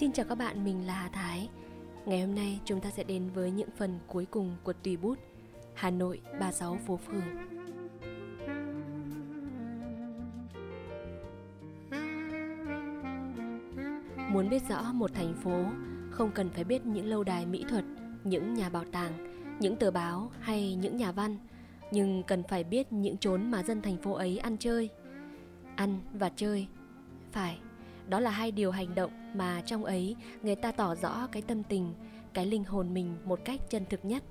Xin chào các bạn, mình là Hà Thái. Ngày hôm nay chúng ta sẽ đến với những phần cuối cùng của Tùy Bút Hà Nội 36 phố phường. Muốn biết rõ một thành phố, không cần phải biết những lâu đài mỹ thuật, những nhà bảo tàng, những tờ báo hay những nhà văn, nhưng cần phải biết những chốn mà dân thành phố ấy ăn chơi. Ăn và chơi. Phải, đó là hai điều hành động mà trong ấy người ta tỏ rõ cái tâm tình, cái linh hồn mình một cách chân thực nhất.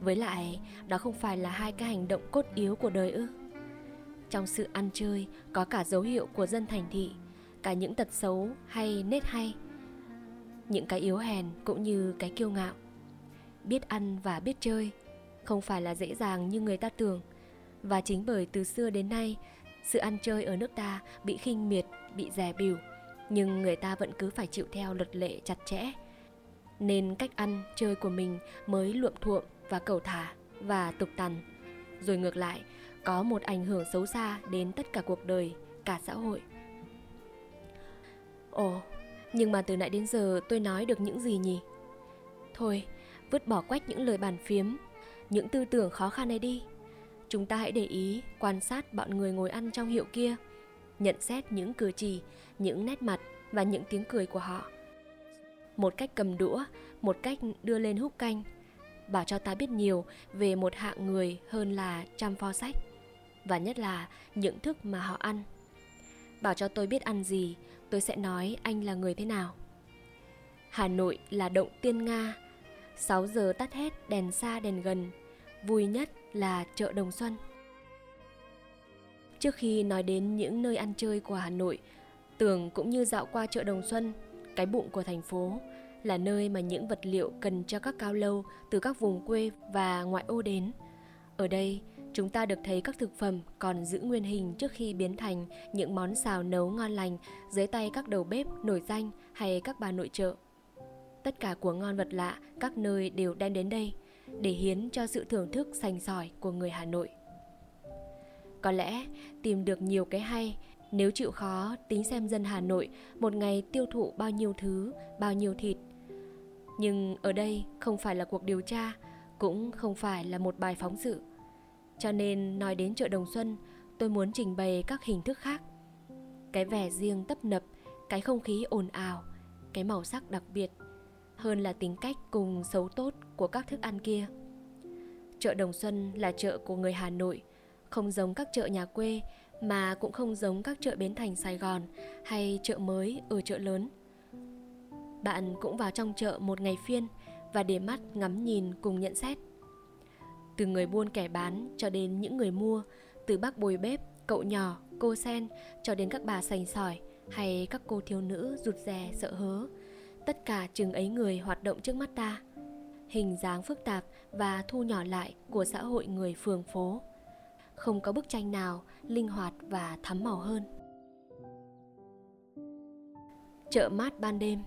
Với lại, đó không phải là hai cái hành động cốt yếu của đời ư? Trong sự ăn chơi, có cả dấu hiệu của dân thành thị, cả những tật xấu hay nết hay, những cái yếu hèn cũng như cái kiêu ngạo. Biết ăn và biết chơi không phải là dễ dàng như người ta tưởng. Và chính bởi từ xưa đến nay sự ăn chơi ở nước ta bị khinh miệt, bị dè bỉu, nhưng người ta vẫn cứ phải chịu theo luật lệ chặt chẽ. Nên cách ăn, chơi của mình mới luộm thuộm và cầu thả và tục tằn. Rồi ngược lại, có một ảnh hưởng xấu xa đến tất cả cuộc đời, cả xã hội. Ồ, nhưng mà từ nãy đến giờ tôi nói được những gì nhỉ? Thôi, vứt bỏ quách những lời bàn phiếm những tư tưởng khó khăn này đi chúng ta hãy để ý, quan sát bọn người ngồi ăn trong hiệu kia, nhận xét những cử chỉ, những nét mặt và những tiếng cười của họ. Một cách cầm đũa, một cách đưa lên hút canh. Bảo cho ta biết nhiều về một hạng người hơn là trăm pho sách, và nhất là những thức mà họ ăn. Bảo cho tôi biết ăn gì, tôi sẽ nói anh là người thế nào. Hà nội là động tiên nga. 6 giờ tắt hết, đèn xa, đèn gần vui nhất là chợ đồng xuân trước khi nói đến những nơi ăn chơi của hà nội Tưởng cũng như dạo qua chợ Đồng Xuân, cái bụng của thành phố, là nơi mà những vật liệu cần cho các cao lâu từ các vùng quê và ngoại ô đến. Ở đây, chúng ta được thấy các thực phẩm còn giữ nguyên hình trước khi biến thành những món xào nấu ngon lành dưới tay các đầu bếp nổi danh hay các bà nội trợ. Tất cả của ngon vật lạ các nơi đều đem đến đây để hiến cho sự thưởng thức sành sỏi của người Hà Nội. Có lẽ tìm được nhiều cái hay nếu chịu khó tính xem dân Hà Nội một ngày tiêu thụ bao nhiêu thứ, bao nhiêu thịt. Nhưng ở đây không phải là cuộc điều tra, cũng không phải là một bài phóng sự. Cho nên nói đến chợ Đồng Xuân, tôi muốn trình bày các hình thức khác. Cái vẻ riêng tấp nập, cái không khí ồn ào, cái màu sắc đặc biệt, hơn là tính cách cùng xấu tốt của các thức ăn kia. Chợ Đồng Xuân là chợ của người Hà Nội, không giống các chợ nhà quê mà cũng không giống các chợ bến thành Sài Gòn hay chợ mới ở chợ lớn. Bạn cũng vào trong chợ một ngày phiên và để mắt ngắm nhìn cùng nhận xét. Từ người buôn kẻ bán cho đến những người mua, từ bác bồi bếp, cậu nhỏ, cô sen cho đến các bà sành sỏi hay các cô thiếu nữ rụt rè sợ hớ. Tất cả chừng ấy người hoạt động trước mắt ta. Hình dáng phức tạp và thu nhỏ lại của xã hội người phường phố. Không có bức tranh nào linh hoạt và thắm màu hơn. Chợ mát ban đêm.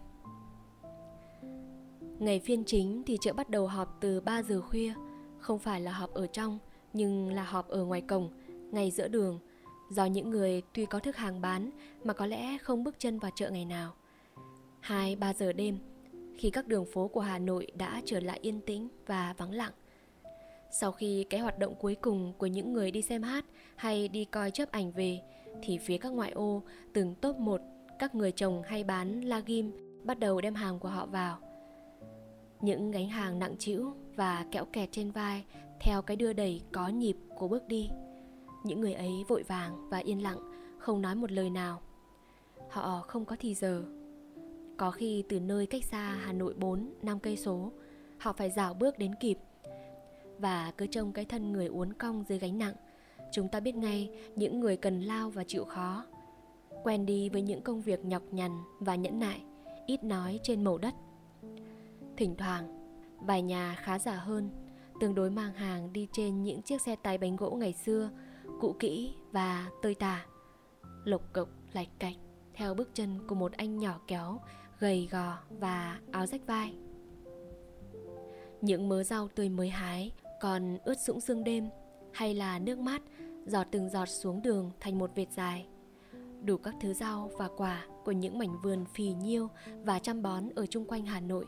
Ngày phiên chính thì chợ bắt đầu họp từ 3 giờ khuya. Không phải là họp ở trong, Nhưng là họp ở ngoài cổng, Ngay giữa đường. Do những người tuy có thức hàng bán Mà có lẽ không bước chân vào chợ ngày nào. 2-3 giờ đêm Khi các đường phố của Hà Nội đã trở lại yên tĩnh và vắng lặng sau khi cái hoạt động cuối cùng của những người đi xem hát hay đi coi chớp ảnh về thì phía các ngoại ô từng top một các người chồng hay bán la ghim bắt đầu đem hàng của họ vào. Những gánh hàng nặng trĩu và kẹo kẹt trên vai theo cái đưa đẩy có nhịp của bước đi. Những người ấy vội vàng và yên lặng, không nói một lời nào. Họ không có thì giờ. Có khi từ nơi cách xa Hà Nội 4, 5 cây số, họ phải dạo bước đến kịp. Và cứ trông cái thân người uốn cong dưới gánh nặng chúng ta biết ngay những người cần lao và chịu khó. Quen đi với những công việc nhọc nhằn và nhẫn nại ít nói trên màu đất. Thỉnh thoảng vài nhà khá giả hơn tương đối mang hàng đi trên những chiếc xe tay bánh gỗ ngày xưa cũ kỹ và tơi tả. Lộc cộc lạch cạch theo bước chân của một anh nhỏ kéo gầy gò và áo rách vai. Những mớ rau tươi mới hái còn ướt sũng sương đêm hay là nước mát giọt từng giọt xuống đường thành một vệt dài. Đủ các thứ rau và quả của những mảnh vườn phì nhiêu và chăm bón ở chung quanh Hà Nội.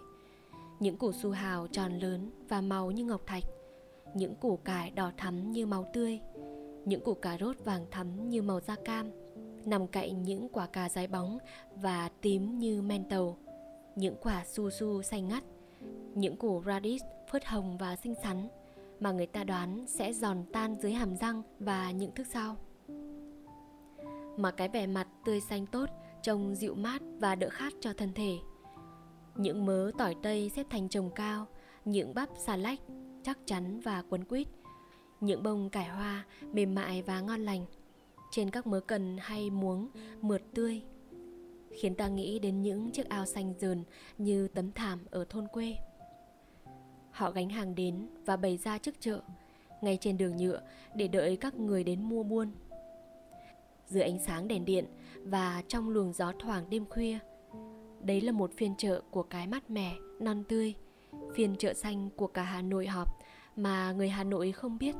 Những củ su hào tròn lớn và màu như ngọc thạch, những củ cải đỏ thắm như máu tươi, những củ cà rốt vàng thắm như màu da cam, nằm cạnh những quả cà dài bóng và tím như men tàu, những quả su su xanh ngắt, những củ radish phớt hồng và xinh xắn mà người ta đoán sẽ giòn tan dưới hàm răng và những thức sau mà cái vẻ mặt tươi xanh tốt trông dịu mát và đỡ khát cho thân thể. Những mớ tỏi tây xếp thành chồng cao, những bắp xà lách chắc chắn và quấn quýt, những bông cải hoa mềm mại và ngon lành. Trên các mớ cần hay muống mượt tươi khiến ta nghĩ đến những chiếc ao xanh dờn như tấm thảm ở thôn quê. Họ gánh hàng đến và bày ra trước chợ, ngay trên đường nhựa để đợi các người đến mua buôn dưới ánh sáng đèn điện và trong luồng gió thoảng đêm khuya. Đấy là một phiên chợ của cái mát mẻ, non tươi, phiên chợ xanh của cả Hà Nội họp mà người Hà Nội không biết.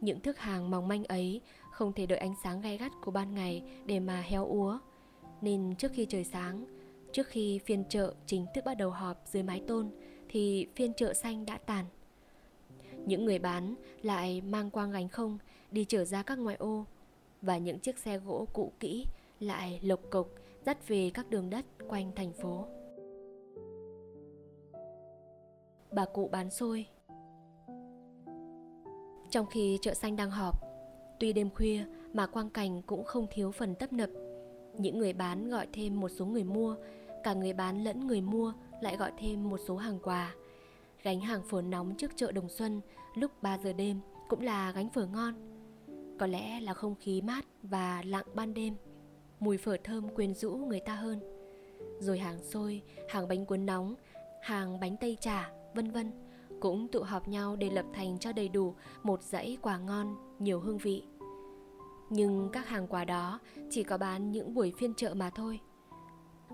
Những thức hàng mỏng manh ấy không thể đợi ánh sáng gay gắt của ban ngày để mà héo úa. Nên trước khi trời sáng, trước khi phiên chợ chính thức bắt đầu họp dưới mái tôn thì phiên chợ xanh đã tàn. Những người bán lại mang quang gánh không đi trở ra các ngoại ô và những chiếc xe gỗ cũ kỹ lại lộc cộc dắt về các đường đất quanh thành phố. Bà cụ bán xôi Trong khi chợ xanh đang họp, tuy đêm khuya mà quang cảnh cũng không thiếu phần tấp nập. Những người bán gọi thêm một số người mua, cả người bán lẫn người mua lại gọi thêm một số hàng quà. Gánh hàng phở nóng trước chợ Đồng Xuân lúc 3 giờ đêm cũng là gánh phở ngon có lẽ là không khí mát và lặng ban đêm Mùi phở thơm quyến rũ người ta hơn Rồi hàng xôi, hàng bánh cuốn nóng, hàng bánh tây chả, vân vân cũng tụ họp nhau để lập thành cho đầy đủ một dãy quà ngon, nhiều hương vị. Nhưng các hàng quà đó chỉ có bán những buổi phiên chợ mà thôi.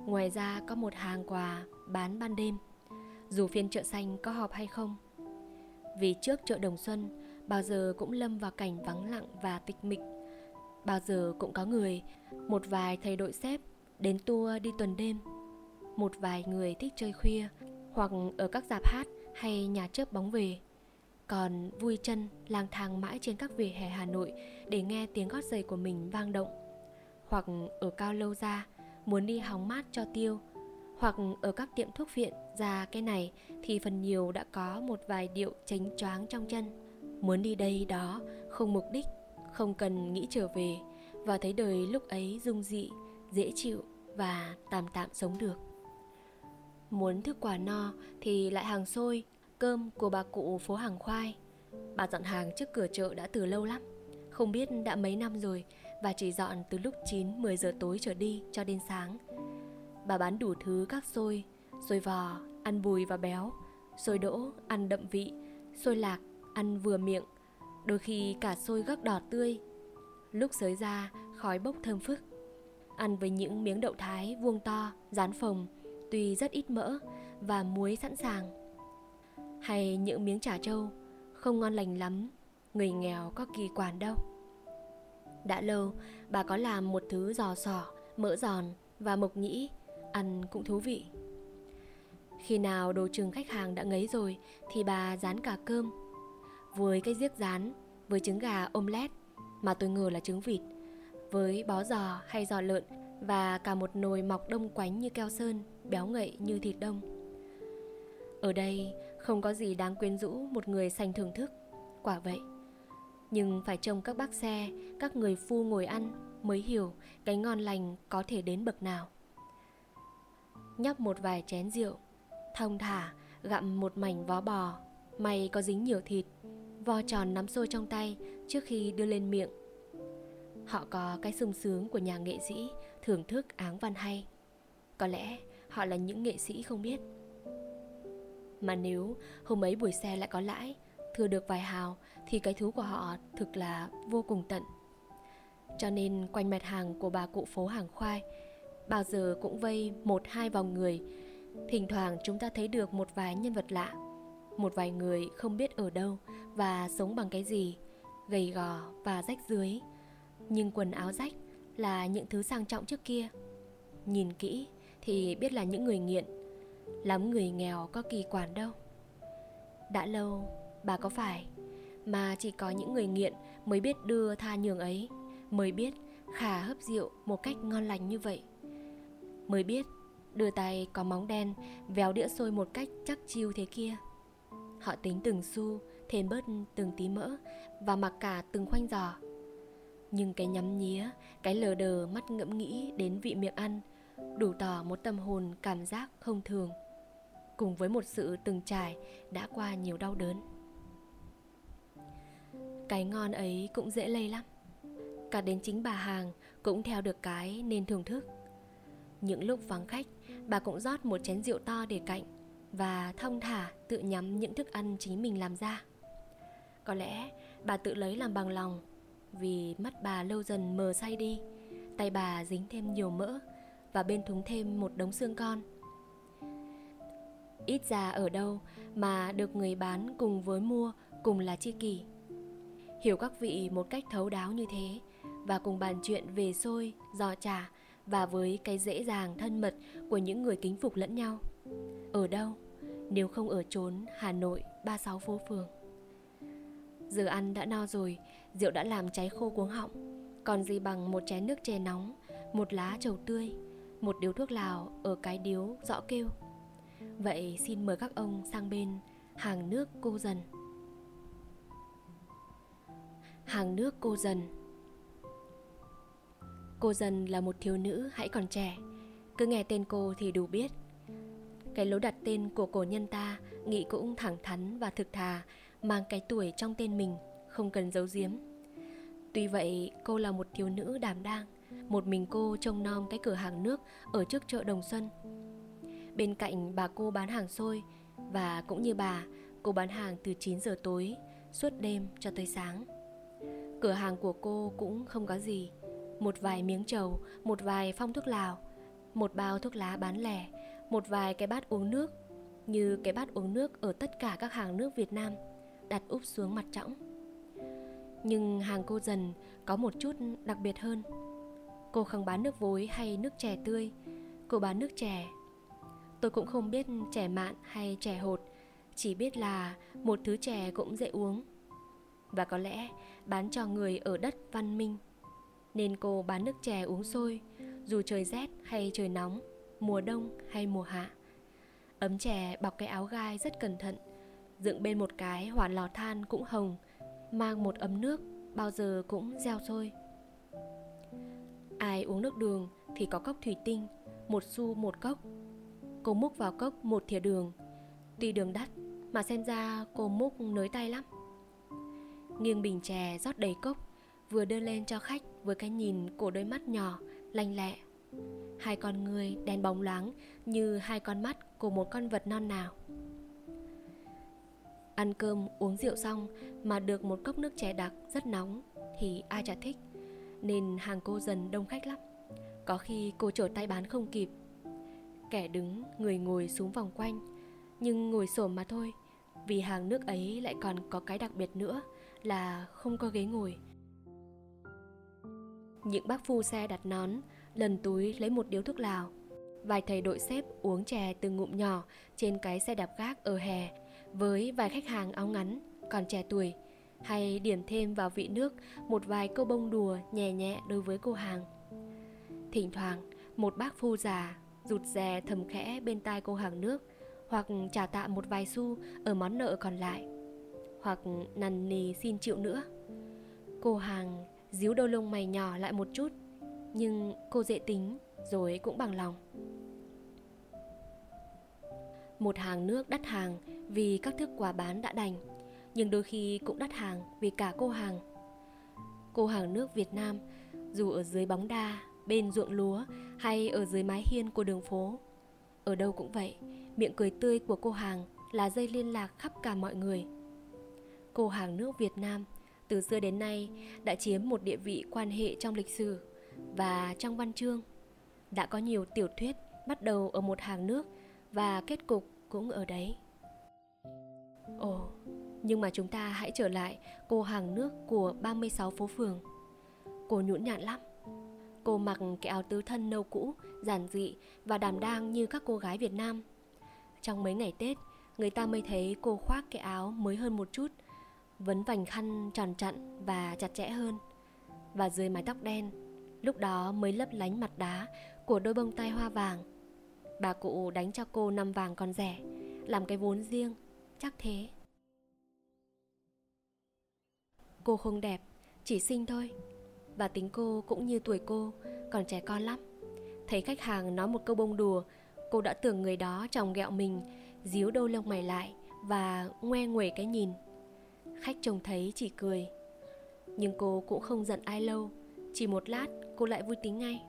Ngoài ra có một hàng quà bán ban đêm. Dù phiên chợ xanh có họp hay không Vì trước chợ Đồng Xuân bao giờ cũng lâm vào cảnh vắng lặng và tịch mịch. Bao giờ cũng có người một vài thầy đội xếp đến tour đi tuần đêm một vài người thích chơi khuya hoặc ở các dạp hát hay nhà chớp bóng về. Còn vui chân, lang thang mãi trên các vỉa hè Hà Nội để nghe tiếng gót giày của mình vang động. Hoặc ở cao lâu ra, muốn đi hóng mát cho tiêu. Hoặc ở các tiệm thuốc viện ra cái này thì phần nhiều đã có một vài điệu chánh choáng trong chân. Muốn đi đây đó, không mục đích, không cần nghĩ trở về. Và thấy đời lúc ấy dung dị, dễ chịu và tạm tạm sống được muốn thức quả no thì lại hàng xôi cơm của bà cụ phố hàng khoai bà dọn hàng trước cửa chợ đã từ lâu lắm không biết đã mấy năm rồi và chỉ dọn từ lúc 9-10 giờ tối trở đi cho đến sáng. Bà bán đủ thứ các xôi, xôi vò, ăn bùi và béo, xôi đỗ, ăn đậm vị, xôi lạc, ăn vừa miệng, đôi khi cả xôi gấc đỏ tươi. Lúc sới ra, khói bốc thơm phức. Ăn với những miếng đậu thái vuông to, rán phồng, tuy rất ít mỡ và muối sẵn sàng. Hay những miếng chả trâu, không ngon lành lắm, người nghèo có kỳ quản đâu. Đã lâu, bà có làm một thứ giò sỏ, mỡ giòn và mộc nhĩ, ăn cũng thú vị. Khi nào đồ trường khách hàng đã ngấy rồi thì bà rán cả cơm với cái giếc rán, với trứng gà omelette mà tôi ngờ là trứng vịt, với bó giò hay giò lợn và cả một nồi mọc đông quánh như keo sơn, béo ngậy như thịt đông. Ở đây không có gì đáng quyến rũ một người sành thưởng thức, quả vậy. Nhưng phải trông các bác xe, các người phu ngồi ăn mới hiểu cái ngon lành có thể đến bậc nào. Nhấp một vài chén rượu, thông thả gặm một mảnh vó bò, may có dính nhiều thịt vo tròn nắm xôi trong tay trước khi đưa lên miệng. Họ có cái sung sướng của nhà nghệ sĩ thưởng thức áng văn hay. Có lẽ họ là những nghệ sĩ không biết. Mà nếu hôm ấy buổi xe lại có lãi, thừa được vài hào thì cái thú của họ thực là vô cùng tận. Cho nên quanh mặt hàng của bà cụ phố hàng khoai bao giờ cũng vây một hai vòng người. Thỉnh thoảng chúng ta thấy được một vài nhân vật lạ một vài người không biết ở đâu và sống bằng cái gì gầy gò và rách dưới nhưng quần áo rách là những thứ sang trọng trước kia nhìn kỹ thì biết là những người nghiện. Lắm người nghèo có kỳ quản đâu. Đã lâu, bà có phải, mà chỉ có những người nghiện mới biết đưa tha nhường ấy, mới biết khả hấp rượu một cách ngon lành như vậy. Mới biết đưa tay có móng đen véo đĩa xôi một cách chắc chiêu thế kia. Họ tính từng xu thêm bớt từng tí mỡ và mặc cả từng khoanh giò. Nhưng cái nhắm nhía, cái lờ đờ mắt ngẫm nghĩ đến vị miệng ăn đủ tỏ một tâm hồn, cảm giác không thường. Cùng với một sự từng trải đã qua nhiều đau đớn. Cái ngon ấy cũng dễ lây lắm. Cả đến chính bà hàng cũng theo được cái nên thưởng thức. Những lúc vắng khách, bà cũng rót một chén rượu to để cạnh và thong thả tự nhắm những thức ăn chính mình làm ra. Có lẽ bà tự lấy làm bằng lòng vì mắt bà lâu dần mờ say đi, tay bà dính thêm nhiều mỡ và bên thúng thêm một đống xương con. Ít ra ở đâu mà được người bán cùng với mua cùng là chi kỷ. Hiểu các vị một cách thấu đáo như thế và cùng bàn chuyện về xôi, giò trà và với cái dễ dàng thân mật của những người kính phục lẫn nhau. Ở đâu, nếu không ở trốn hà nội ba sáu phố phường. Giờ ăn đã no rồi, rượu đã làm cháy khô cuống họng, còn gì bằng một chén nước chè nóng, một lá trầu tươi một điếu thuốc lào ở cái điếu rõ kêu. Vậy xin mời các ông sang bên hàng nước cô dần. Hàng nước cô dần. Cô dần là một thiếu nữ hãy còn trẻ. Cứ nghe tên cô thì đủ biết. Cái lối đặt tên của cổ nhân ta nghĩ cũng thẳng thắn và thực thà, mang cái tuổi trong tên mình, không cần giấu giếm. Tuy vậy, cô là một thiếu nữ đảm đang một mình cô trông nom cái cửa hàng nước ở trước chợ đồng xuân bên cạnh bà cô bán hàng xôi và cũng như bà, cô bán hàng từ 9 giờ tối, suốt đêm cho tới sáng cửa hàng của cô cũng không có gì, một vài miếng trầu, một vài phong thuốc lào, một bao thuốc lá bán lẻ, một vài cái bát uống nước, như cái bát uống nước ở tất cả các hàng nước Việt Nam, đặt úp xuống mặt trõng. Nhưng hàng cô dần có một chút đặc biệt hơn. Cô không bán nước vối hay nước chè tươi, cô bán nước chè. Tôi cũng không biết chè mạn hay chè hột, chỉ biết là một thứ chè cũng dễ uống. Và có lẽ bán cho người ở đất văn minh. Nên cô bán nước chè uống sôi, dù trời rét hay trời nóng, mùa đông hay mùa hạ. Ấm chè bọc cái áo gai rất cẩn thận Dựng bên một cái hỏa lò than cũng hồng Mang một ấm nước bao giờ cũng gieo sôi Ai uống nước đường thì có cốc thủy tinh Một xu một cốc. Cô múc vào cốc một thìa đường. Tuy đường đắt mà xem ra cô múc nới tay lắm. Nghiêng bình chè rót đầy cốc Vừa đưa lên cho khách với cái nhìn của đôi mắt nhỏ, lanh lẹ. Hai con người đen bóng loáng như hai con mắt của một con vật non nào. Ăn cơm uống rượu xong mà được một cốc nước chè đặc rất nóng thì ai chả thích. Nên hàng cô dần đông khách lắm. Có khi cô trở tay bán không kịp. Kẻ đứng, người ngồi xuống vòng quanh. Nhưng ngồi xổm mà thôi Vì hàng nước ấy lại còn có cái đặc biệt nữa Là không có ghế ngồi. Những bác phu xe đặt nón Lần túi lấy một điếu thuốc lào. Vài thầy đội xếp uống chè từ ngụm nhỏ Trên cái xe đạp gác ở hè với vài khách hàng áo ngắn còn trẻ tuổi hay điểm thêm vào vị nước một vài câu bông đùa nhẹ nhẹ đối với cô hàng. Thỉnh thoảng, một bác phu già rụt rè thầm khẽ bên tai cô hàng nước, hoặc trả tạm một vài xu ở món nợ còn lại, hoặc nằn nì xin chịu nữa. Cô hàng díu đôi lông mày nhỏ lại một chút, nhưng cô dễ tính, rồi cũng bằng lòng. Một hàng nước đắt hàng vì các thức quà bán đã đành nhưng đôi khi cũng đắt hàng vì cả cô hàng. Cô hàng nước việt nam dù ở dưới bóng đa bên ruộng lúa hay ở dưới mái hiên của đường phố. Ở đâu cũng vậy miệng cười tươi của cô hàng là dây liên lạc khắp cả mọi người. Cô hàng nước việt nam từ xưa đến nay đã chiếm một địa vị quan hệ trong lịch sử và trong văn chương. Đã có nhiều tiểu thuyết bắt đầu ở một hàng nước và kết cục cũng ở đấy. Ồ, nhưng mà chúng ta hãy trở lại cô hàng nước của 36 phố phường. Cô nhũn nhặn lắm. Cô mặc cái áo tứ thân nâu cũ, giản dị và đảm đang như các cô gái Việt Nam. Trong mấy ngày Tết, người ta mới thấy cô khoác cái áo mới hơn một chút, vấn vành khăn tròn trặn và chặt chẽ hơn. Và dưới mái tóc đen, lúc đó mới lấp lánh mặt đá của đôi bông tai hoa vàng. Bà cụ đánh cho cô năm vàng còn rẻ, làm cái vốn riêng, chắc thế. Cô không đẹp, chỉ xinh thôi, và tính cô cũng như tuổi cô Còn trẻ con lắm. Thấy khách hàng nói một câu bông đùa Cô đã tưởng người đó chồng ghẹo mình Díu đôi lông mày lại Và ngoe nguẩy cái nhìn. Khách trông thấy chỉ cười. Nhưng cô cũng không giận ai lâu Chỉ một lát cô lại vui tính ngay.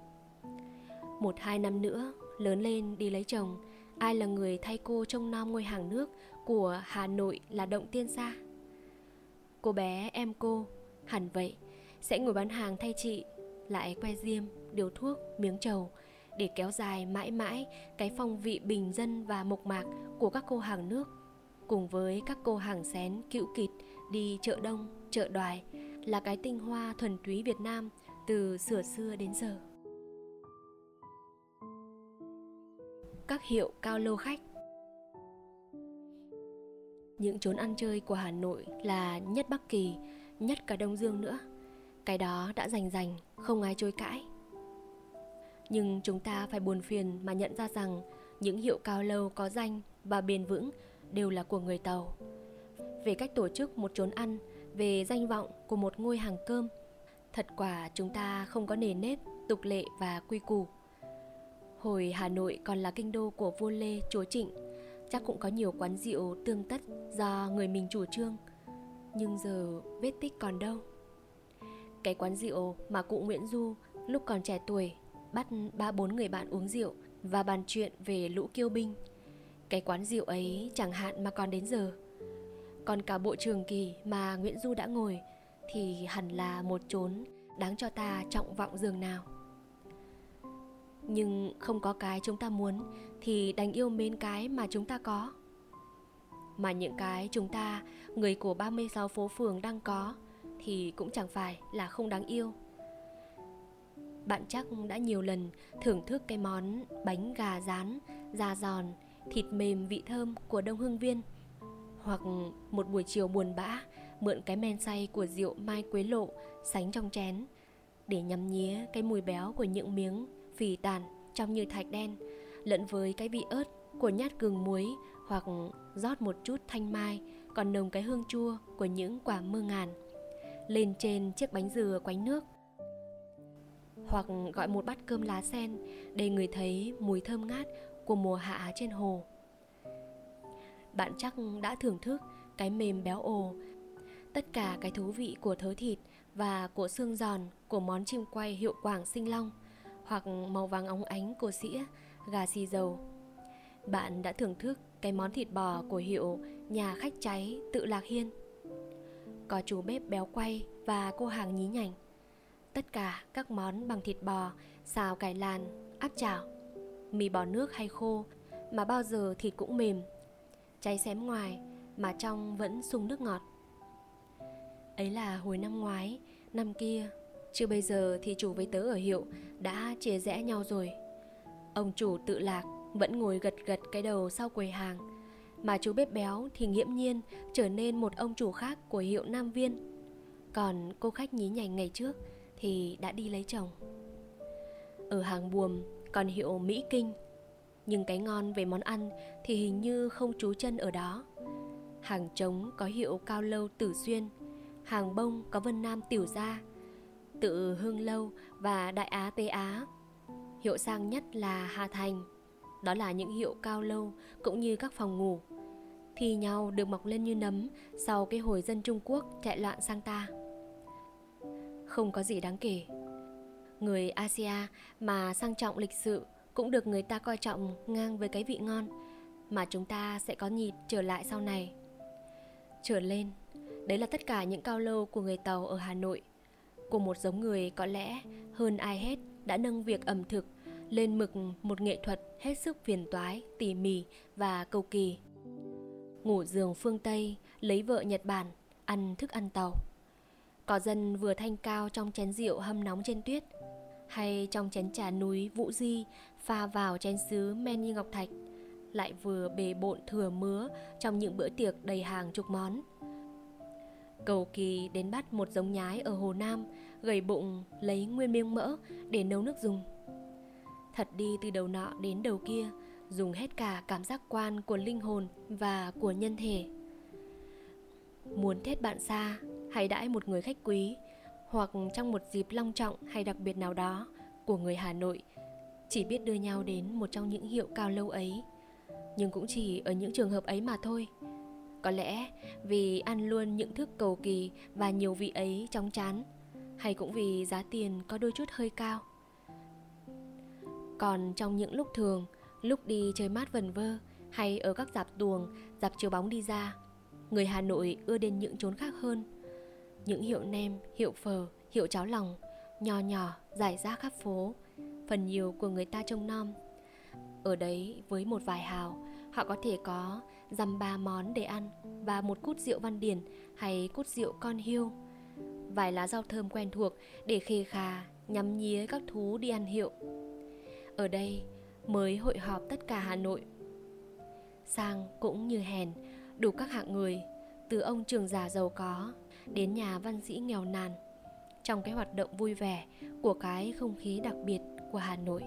Một hai năm nữa Lớn lên đi lấy chồng Ai là người thay cô trông nom ngôi hàng nước Của Hà Nội là động tiên xa Cô bé em cô, Hẳn vậy. Sẽ ngồi bán hàng thay chị, lại que diêm, điều thuốc, miếng trầu, để kéo dài mãi mãi cái phong vị bình dân và mộc mạc của các cô hàng nước. Cùng với các cô hàng xén, cựu kịt, đi chợ đông, chợ đoài, là cái tinh hoa thuần túy việt nam từ xưa xưa đến giờ. Các hiệu cao lô khách những chốn ăn chơi của hà nội là nhất bắc kỳ, nhất cả đông dương nữa. Cái đó đã rành rành, không ai chối cãi. Nhưng chúng ta phải buồn phiền mà nhận ra rằng những hiệu cao lâu có danh và bền vững đều là của người tàu. Về cách tổ chức một chốn ăn, về danh vọng của một ngôi hàng cơm, thật quả chúng ta không có nề nếp, tục lệ và quy củ. Hồi hà nội còn là kinh đô của vua lê chúa trịnh chắc cũng có nhiều quán rượu tương tất do người mình chủ trương nhưng giờ vết tích còn đâu cái quán rượu mà cụ Nguyễn Du lúc còn trẻ tuổi bắt ba bốn người bạn uống rượu và bàn chuyện về lũ kiêu binh. Cái quán rượu ấy chẳng hạn mà còn đến giờ. Còn cả bộ trường kỳ mà Nguyễn Du đã ngồi thì hẳn là một chốn đáng cho ta trọng vọng giường nào. Nhưng không có cái chúng ta muốn thì đành yêu mến cái mà chúng ta có. Mà những cái chúng ta, người của 36 phố phường đang có thì cũng chẳng phải là không đáng yêu bạn chắc đã nhiều lần thưởng thức cái món bánh gà rán da giòn thịt mềm vị thơm của đông hương viên hoặc một buổi chiều buồn bã mượn cái men say của rượu mai quế lộ sánh trong chén để nhắm nhía cái mùi béo của những miếng phì tàn trong như thạch đen, lẫn với cái vị ớt của nhát gừng muối hoặc rót một chút thanh mai, còn nồng cái hương chua của những quả mơ ngàn lên trên chiếc bánh dừa quánh nước. Hoặc gọi một bát cơm lá sen để người thấy mùi thơm ngát của mùa hạ trên hồ. Bạn chắc đã thưởng thức cái mềm béo ồ, tất cả cái thú vị của thớ thịt và của xương giòn của món chim quay hiệu quảng sinh long hoặc màu vàng óng ánh của sĩa gà xì dầu bạn đã thưởng thức cái món thịt bò của hiệu nhà khách cháy tự lạc hiên có chú bếp béo quay và cô hàng nhí nhảnh. Tất cả các món bằng thịt bò, xào cải làn, áp chảo, mì bò nước hay khô mà bao giờ thịt cũng mềm, cháy xém ngoài mà trong vẫn sung nước ngọt. Ấy là hồi năm ngoái, năm kia, chứ bây giờ thì chủ với tớ ở hiệu đã chia rẽ nhau rồi. Ông chủ tự lạc vẫn ngồi gật gật cái đầu sau quầy hàng mà chú bếp béo thì nghiễm nhiên trở nên một ông chủ khác của hiệu Nam Viên. Còn cô khách nhí nhảnh ngày trước thì đã đi lấy chồng. Ở hàng buồm còn hiệu Mỹ Kinh, nhưng cái ngon về món ăn thì hình như không trú chân ở đó. Hàng trống có hiệu Cao Lâu Tử Xuyên, hàng bông có Vân Nam Tiểu Gia, tự Hương Lâu và Đại Á Tây Á. Hiệu sang nhất là Hà Thành, đó là những hiệu cao lâu cũng như các phòng ngủ thì nhau được mọc lên như nấm sau cái hồi dân Trung Quốc chạy loạn sang ta. Không có gì đáng kể. Người Asia mà sang trọng lịch sự cũng được người ta coi trọng ngang với cái vị ngon mà chúng ta sẽ có nhịp trở lại sau này. Trở lên, đấy là tất cả những cao lâu của người Tàu ở Hà Nội. Của một giống người có lẽ hơn ai hết đã nâng việc ẩm thực lên mực một nghệ thuật hết sức phiền toái, tỉ mỉ và cầu kỳ ngủ giường phương Tây, lấy vợ Nhật Bản, ăn thức ăn tàu. Có dân vừa thanh cao trong chén rượu hâm nóng trên tuyết, hay trong chén trà núi Vũ Di pha vào chén sứ men như ngọc thạch, lại vừa bề bộn thừa mứa trong những bữa tiệc đầy hàng chục món. Cầu kỳ đến bắt một giống nhái ở Hồ Nam, gầy bụng lấy nguyên miếng mỡ để nấu nước dùng. Thật đi từ đầu nọ đến đầu kia, dùng hết cả cảm giác quan của linh hồn và của nhân thể. Muốn thết bạn xa hay đãi một người khách quý hoặc trong một dịp long trọng hay đặc biệt nào đó của người Hà Nội chỉ biết đưa nhau đến một trong những hiệu cao lâu ấy nhưng cũng chỉ ở những trường hợp ấy mà thôi có lẽ vì ăn luôn những thức cầu kỳ và nhiều vị ấy trong chán, hay cũng vì giá tiền có đôi chút hơi cao. Còn trong những lúc thường, lúc đi chơi mát vần vơ hay ở các dạp tuồng, dạp chiếu bóng đi ra, người hà nội ưa đến những chốn khác hơn. Những hiệu nem, hiệu phở, hiệu cháo lòng nhỏ nhỏ, giải rác khắp phố, phần nhiều của người ta trông nom. Ở đấy với một vài hào, họ có thể có dăm ba món để ăn và một cút rượu văn điển hay cút rượu con hiêu. Vài lá rau thơm quen thuộc để khê khà, nhắm nhía các thú đi ăn hiệu. Ở đây mới hội họp tất cả hà nội. Sang cũng như hèn, đủ các hạng người, từ ông trường giả giàu có đến nhà văn sĩ nghèo nàn. Trong cái hoạt động vui vẻ của cái không khí đặc biệt của hà nội.